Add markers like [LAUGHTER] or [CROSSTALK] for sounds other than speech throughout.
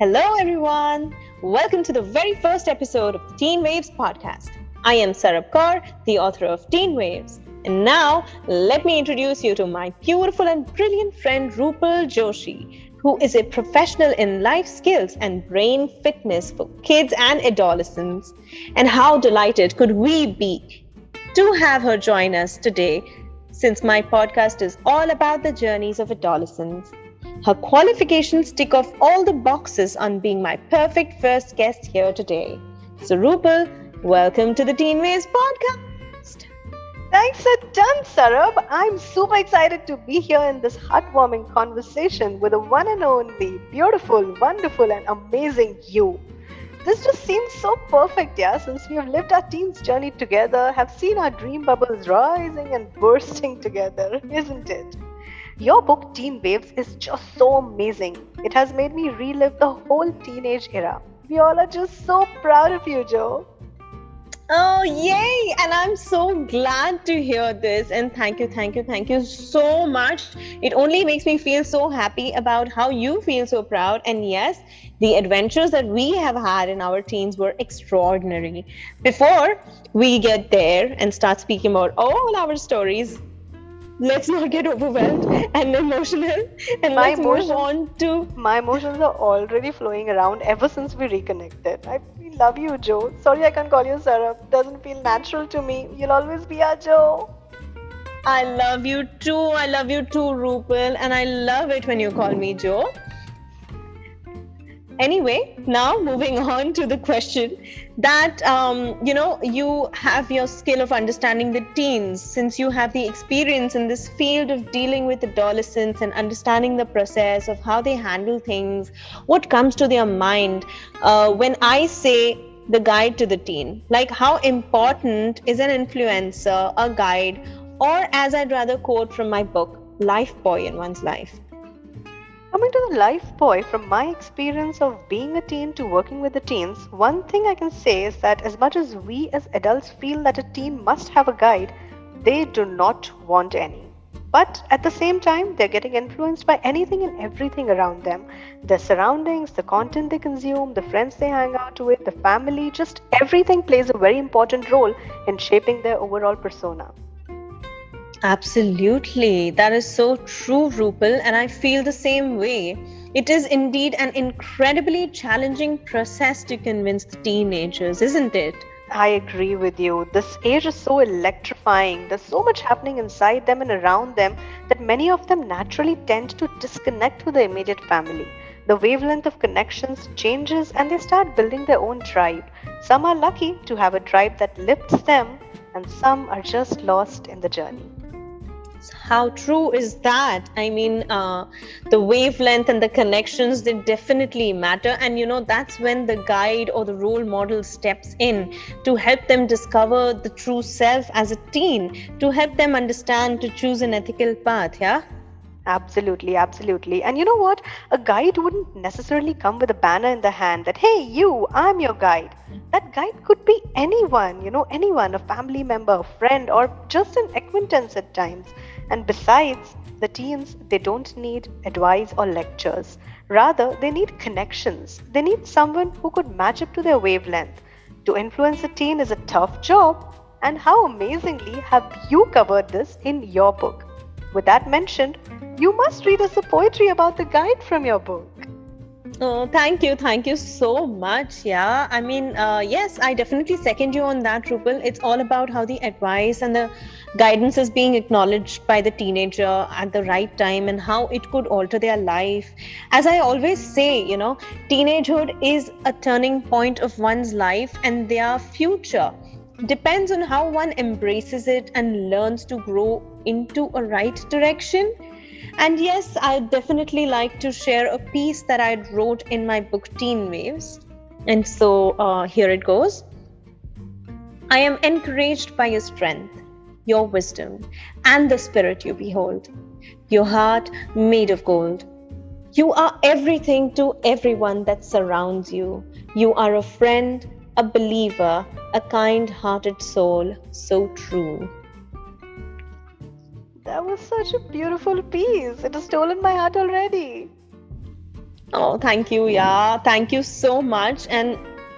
Hello, everyone. Welcome to the very first episode of the Teen Waves podcast. I am Sarab Kaur, the author of Teen Waves. And now, let me introduce you to my beautiful and brilliant friend Rupal Joshi, who is a professional in life skills and brain fitness for kids and adolescents. And how delighted could we be to have her join us today, since my podcast is all about the journeys of adolescents. Her qualifications tick off all the boxes on being my perfect first guest here today. So, Rupal, welcome to the Teen Waves podcast. Thanks a ton, Sarab. I'm super excited to be here in this heartwarming conversation with the one and only beautiful, wonderful, and amazing you. This just seems so perfect, yeah, since we have lived our teens journey together, have seen our dream bubbles rising and bursting together, isn't it? Your book, Teen Waves, is just so amazing. It has made me relive the whole teenage era. We all are just so proud of you, Joe. Oh, yay! And I'm so glad to hear this. And thank you, thank you, thank you so much. It only makes me feel so happy about how you feel so proud. And yes, the adventures that we have had in our teens were extraordinary. Before we get there and start speaking about all our stories, let's not get overwhelmed and emotional and my let's emotions, move on to my emotions are already flowing around ever since we reconnected. I love you joe. Sorry i can't call you sarab. Doesn't feel natural to me. You'll always be our joe. I love you too. I love you too rupal and i love it when you call me joe. Anyway now moving [LAUGHS] on to the question that um, you know you have your skill of understanding the teens. Since you have the experience in this field of dealing with adolescents and understanding the process of how they handle things what comes to their mind uh, when i say the guide to the teen like how important is an influencer a guide or as i'd rather quote from my book life boy in one's life Coming to the life boy, from my experience of being a teen to working with the teens, one thing I can say is that as much as we as adults feel that a teen must have a guide, they do not want any. But at the same time, they're getting influenced by anything and everything around them their surroundings, the content they consume, the friends they hang out with, the family, just everything plays a very important role in shaping their overall persona. Absolutely. That is so true, Rupal. And I feel the same way. It is indeed an incredibly challenging process to convince the teenagers, isn't it? I agree with you. This age is so electrifying. There's so much happening inside them and around them that many of them naturally tend to disconnect with the immediate family. The wavelength of connections changes and they start building their own tribe. Some are lucky to have a tribe that lifts them, and some are just lost in the journey how true is that i mean uh, the wavelength and the connections they definitely matter and you know that's when the guide or the role model steps in to help them discover the true self as a teen to help them understand to choose an ethical path yeah Absolutely, absolutely. And you know what? A guide wouldn't necessarily come with a banner in the hand that, hey, you, I'm your guide. That guide could be anyone, you know, anyone, a family member, a friend, or just an acquaintance at times. And besides, the teens, they don't need advice or lectures. Rather, they need connections. They need someone who could match up to their wavelength. To influence a teen is a tough job. And how amazingly have you covered this in your book? With that mentioned, you must read us a poetry about the guide from your book. Oh, thank you. Thank you so much. Yeah. I mean, uh, yes, I definitely second you on that, Rupal. It's all about how the advice and the guidance is being acknowledged by the teenager at the right time and how it could alter their life. As I always say, you know, teenagehood is a turning point of one's life and their future depends on how one embraces it and learns to grow into a right direction and yes, I'd definitely like to share a piece that I wrote in my book Teen Waves. And so uh, here it goes. I am encouraged by your strength, your wisdom, and the spirit you behold, your heart made of gold. You are everything to everyone that surrounds you. You are a friend, a believer, a kind hearted soul, so true. That was such a beautiful piece. It has stolen my heart already. Oh, thank you. Yeah, thank you so much. And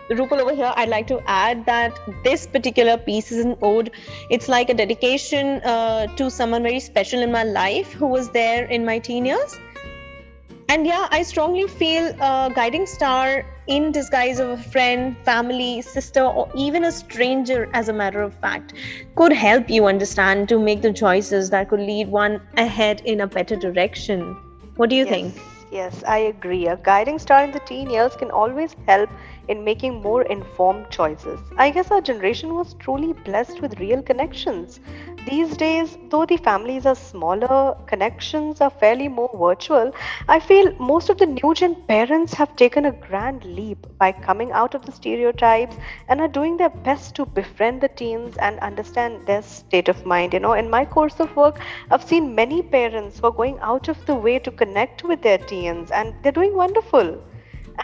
Rupal over here, I'd like to add that this particular piece is an ode. It's like a dedication uh, to someone very special in my life who was there in my teen years. And yeah, I strongly feel a guiding star in disguise of a friend, family, sister, or even a stranger, as a matter of fact, could help you understand to make the choices that could lead one ahead in a better direction. What do you Yes, think? yes, I agree. A guiding star in the teen years can always help in making more informed choices. I guess our generation was truly blessed with real connections. These days, though the families are smaller, connections are fairly more virtual. I feel most of the new gen parents have taken a grand leap by coming out of the stereotypes and are doing their best to befriend the teens and understand their state of mind. You know, in my course of work, I've seen many parents who are going out of the way to connect with their teens and they're doing wonderful.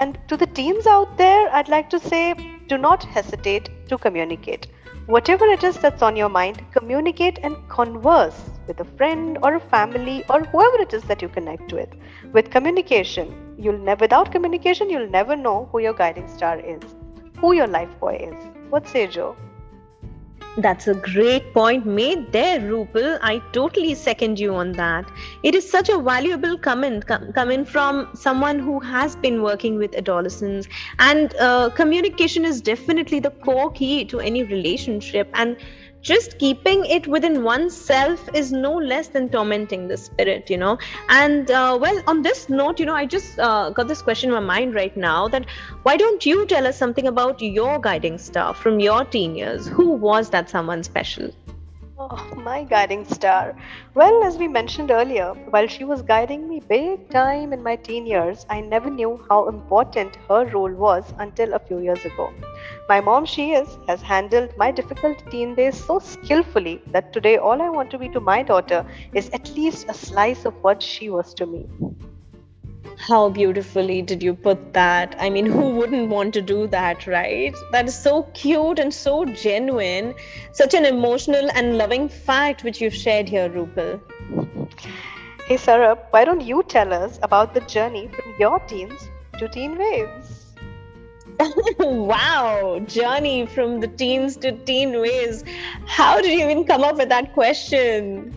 And to the teens out there, I'd like to say do not hesitate to communicate. Whatever it is that's on your mind, communicate and converse with a friend or a family or whoever it is that you connect with. With communication, you'll never without communication, you'll never know who your guiding star is, who your life boy is. What say Joe? That's a great point made there, Rupal. I totally second you on that. It is such a valuable comment com- coming from someone who has been working with adolescents. And uh, communication is definitely the core key to any relationship. And just keeping it within oneself is no less than tormenting the spirit, you know. And uh, well, on this note, you know, I just uh, got this question in my mind right now that why don't you tell us something about your guiding star from your teen years? Who was that someone special? Oh, my guiding star. Well, as we mentioned earlier, while she was guiding me big time in my teen years, I never knew how important her role was until a few years ago. My mom, she is, has handled my difficult teen days so skillfully that today all I want to be to my daughter is at least a slice of what she was to me. How beautifully did you put that? I mean, who wouldn't want to do that, right? That is so cute and so genuine. Such an emotional and loving fact which you've shared here, Rupal. Hey, Sarab, why don't you tell us about the journey from your teens to teen waves? [LAUGHS] wow, journey from the teens to teen waves. How did you even come up with that question?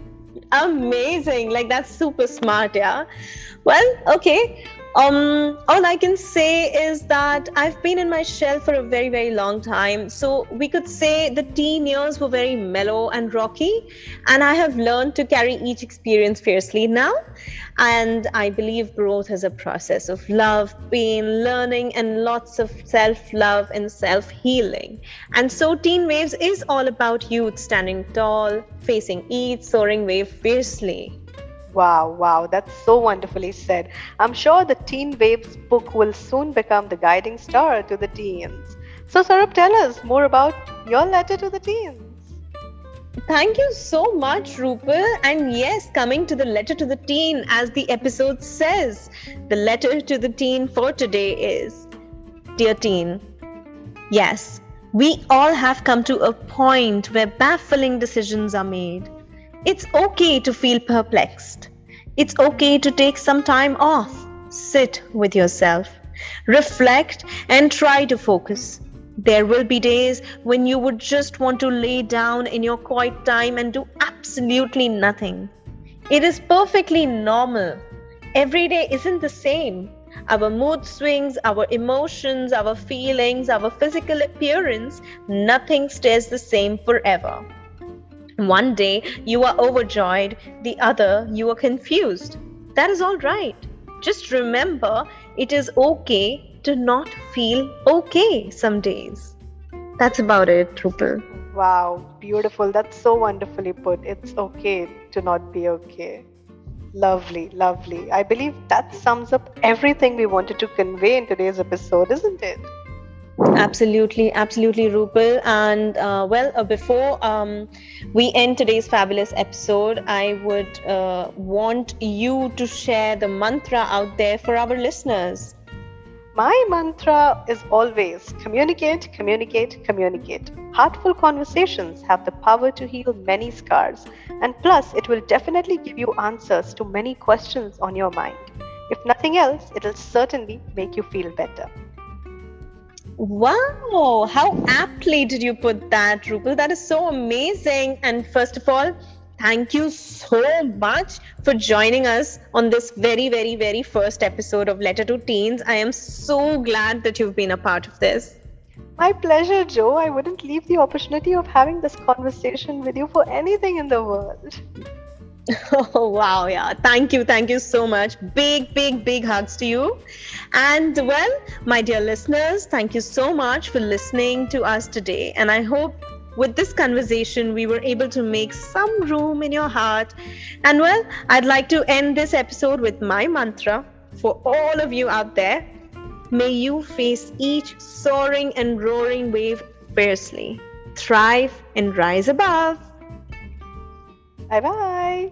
Amazing. Like that's super smart, yeah. Well, okay. Um, all I can say is that I've been in my shell for a very, very long time. So we could say the teen years were very mellow and rocky, and I have learned to carry each experience fiercely now. And I believe growth is a process of love, pain, learning, and lots of self love and self healing. And so, Teen Waves is all about youth standing tall, facing each soaring wave fiercely. Wow, wow, that's so wonderfully said. I'm sure the Teen Waves book will soon become the guiding star to the teens. So, Sarab, tell us more about your letter to the teens. Thank you so much, Rupal. And yes, coming to the letter to the teen, as the episode says, the letter to the teen for today is Dear teen, yes, we all have come to a point where baffling decisions are made. It's okay to feel perplexed. It's okay to take some time off, sit with yourself, reflect, and try to focus. There will be days when you would just want to lay down in your quiet time and do absolutely nothing. It is perfectly normal. Every day isn't the same. Our mood swings, our emotions, our feelings, our physical appearance, nothing stays the same forever. One day you are overjoyed, the other you are confused. That is all right. Just remember it is okay to not feel okay some days. That's about it, Rupal. Wow, beautiful. That's so wonderfully put. It's okay to not be okay. Lovely, lovely. I believe that sums up everything we wanted to convey in today's episode, isn't it? Absolutely, absolutely, Rupal. And uh, well, uh, before um, we end today's fabulous episode, I would uh, want you to share the mantra out there for our listeners. My mantra is always communicate, communicate, communicate. Heartful conversations have the power to heal many scars, and plus, it will definitely give you answers to many questions on your mind. If nothing else, it'll certainly make you feel better. Wow, how aptly did you put that, Rupal? That is so amazing. And first of all, thank you so much for joining us on this very, very, very first episode of Letter to Teens. I am so glad that you've been a part of this. My pleasure, Joe. I wouldn't leave the opportunity of having this conversation with you for anything in the world. [LAUGHS] Oh, wow. Yeah. Thank you. Thank you so much. Big, big, big hugs to you. And well, my dear listeners, thank you so much for listening to us today. And I hope with this conversation, we were able to make some room in your heart. And well, I'd like to end this episode with my mantra for all of you out there. May you face each soaring and roaring wave fiercely, thrive and rise above. Bye bye.